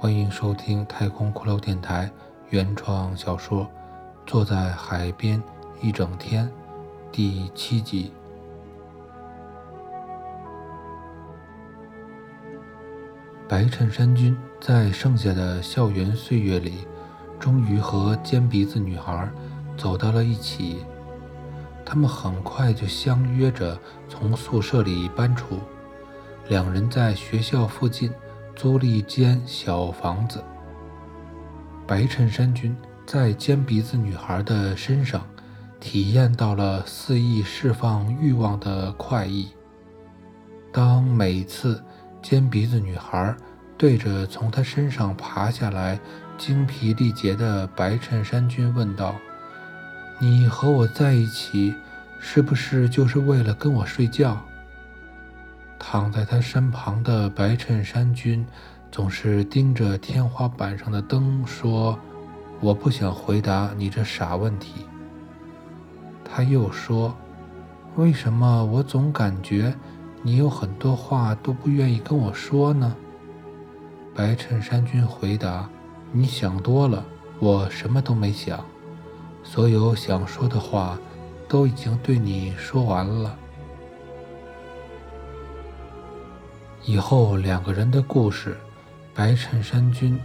欢迎收听太空骷髅电台原创小说《坐在海边一整天》第七集。白衬衫君在剩下的校园岁月里，终于和尖鼻子女孩走到了一起。他们很快就相约着从宿舍里搬出，两人在学校附近租了一间小房子。白衬衫君在尖鼻子女孩的身上体验到了肆意释放欲望的快意。当每次尖鼻子女孩对着从他身上爬下来、精疲力竭的白衬衫君问道：“你和我在一起，是不是就是为了跟我睡觉？”躺在他身旁的白衬衫君总是盯着天花板上的灯说：“我不想回答你这傻问题。”他又说：“为什么我总感觉你有很多话都不愿意跟我说呢？”白衬衫君回答：“你想多了，我什么都没想，所有想说的话都已经对你说完了。以后两个人的故事，白衬衫君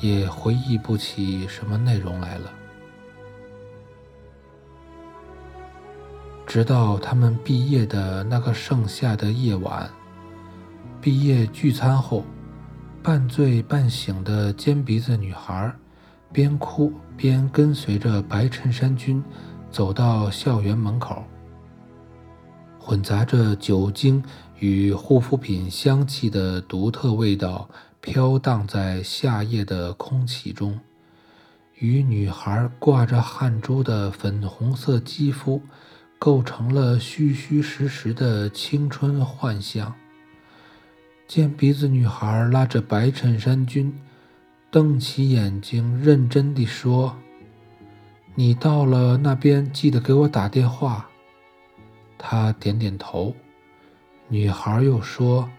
也回忆不起什么内容来了。直到他们毕业的那个盛夏的夜晚，毕业聚餐后。”半醉半醒的尖鼻子女孩，边哭边跟随着白衬衫君走到校园门口。混杂着酒精与护肤品香气的独特味道飘荡在夏夜的空气中，与女孩挂着汗珠的粉红色肌肤构成了虚虚实实的青春幻象。尖鼻子女孩拉着白衬衫君，瞪起眼睛，认真地说：“你到了那边，记得给我打电话。”他点点头。女孩又说：“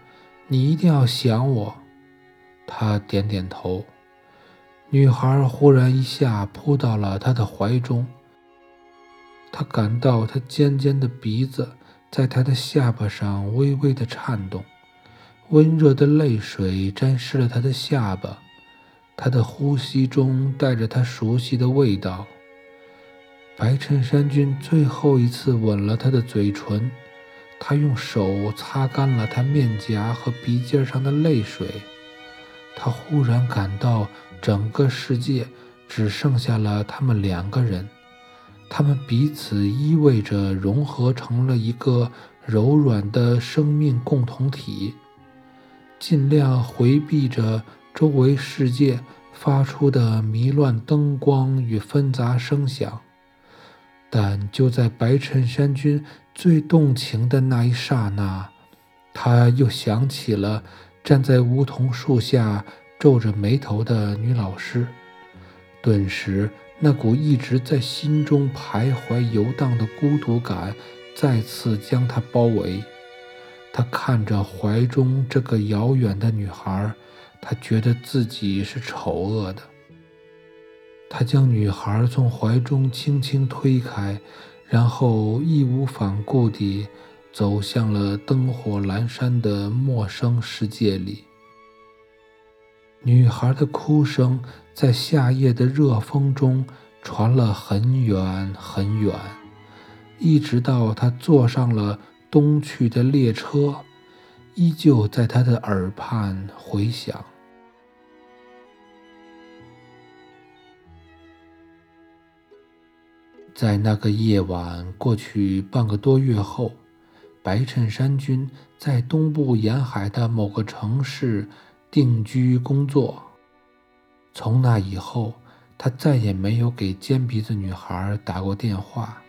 你一定要想我。”他点点头。女孩忽然一下扑到了他的怀中。他感到他尖尖的鼻子在他的下巴上微微的颤动。温热的泪水沾湿了他的下巴，他的呼吸中带着他熟悉的味道。白衬衫君最后一次吻了他的嘴唇，他用手擦干了他面颊和鼻尖上的泪水。他忽然感到整个世界只剩下了他们两个人，他们彼此依偎着，融合成了一个柔软的生命共同体。尽量回避着周围世界发出的迷乱灯光与纷杂声响，但就在白衬衫君最动情的那一刹那，他又想起了站在梧桐树下皱着眉头的女老师。顿时，那股一直在心中徘徊游荡的孤独感再次将他包围。他看着怀中这个遥远的女孩，他觉得自己是丑恶的。他将女孩从怀中轻轻推开，然后义无反顾地走向了灯火阑珊的陌生世界里。女孩的哭声在夏夜的热风中传了很远很远，一直到他坐上了。东去的列车依旧在他的耳畔回响。在那个夜晚过去半个多月后，白衬衫君在东部沿海的某个城市定居工作。从那以后，他再也没有给尖鼻子女孩打过电话。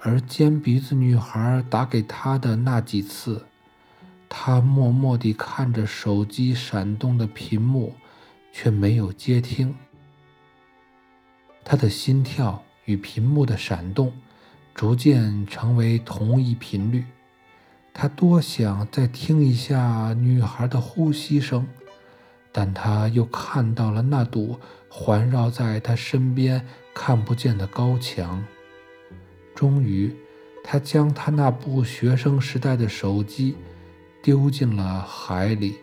而尖鼻子女孩打给他的那几次，他默默地看着手机闪动的屏幕，却没有接听。他的心跳与屏幕的闪动逐渐成为同一频率。他多想再听一下女孩的呼吸声，但他又看到了那堵环绕在他身边看不见的高墙。终于，他将他那部学生时代的手机丢进了海里。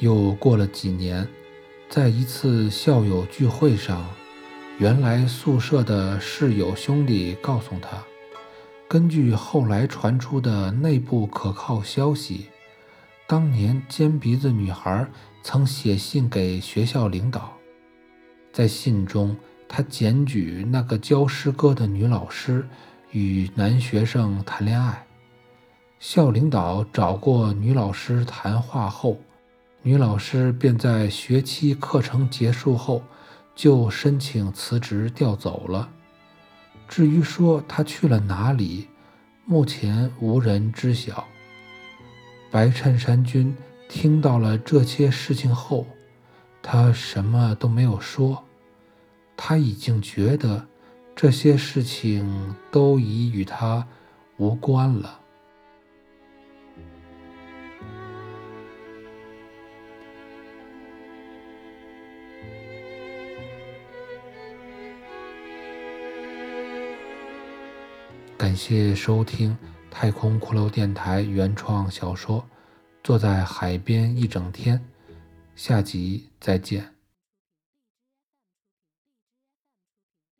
又过了几年，在一次校友聚会上，原来宿舍的室友兄弟告诉他。根据后来传出的内部可靠消息，当年尖鼻子女孩曾写信给学校领导，在信中，她检举那个教诗歌的女老师与男学生谈恋爱。校领导找过女老师谈话后，女老师便在学期课程结束后就申请辞职调走了。至于说他去了哪里，目前无人知晓。白衬衫君听到了这些事情后，他什么都没有说。他已经觉得这些事情都已与他无关了。感谢收听太空骷髅电台原创小说《坐在海边一整天》，下集再见。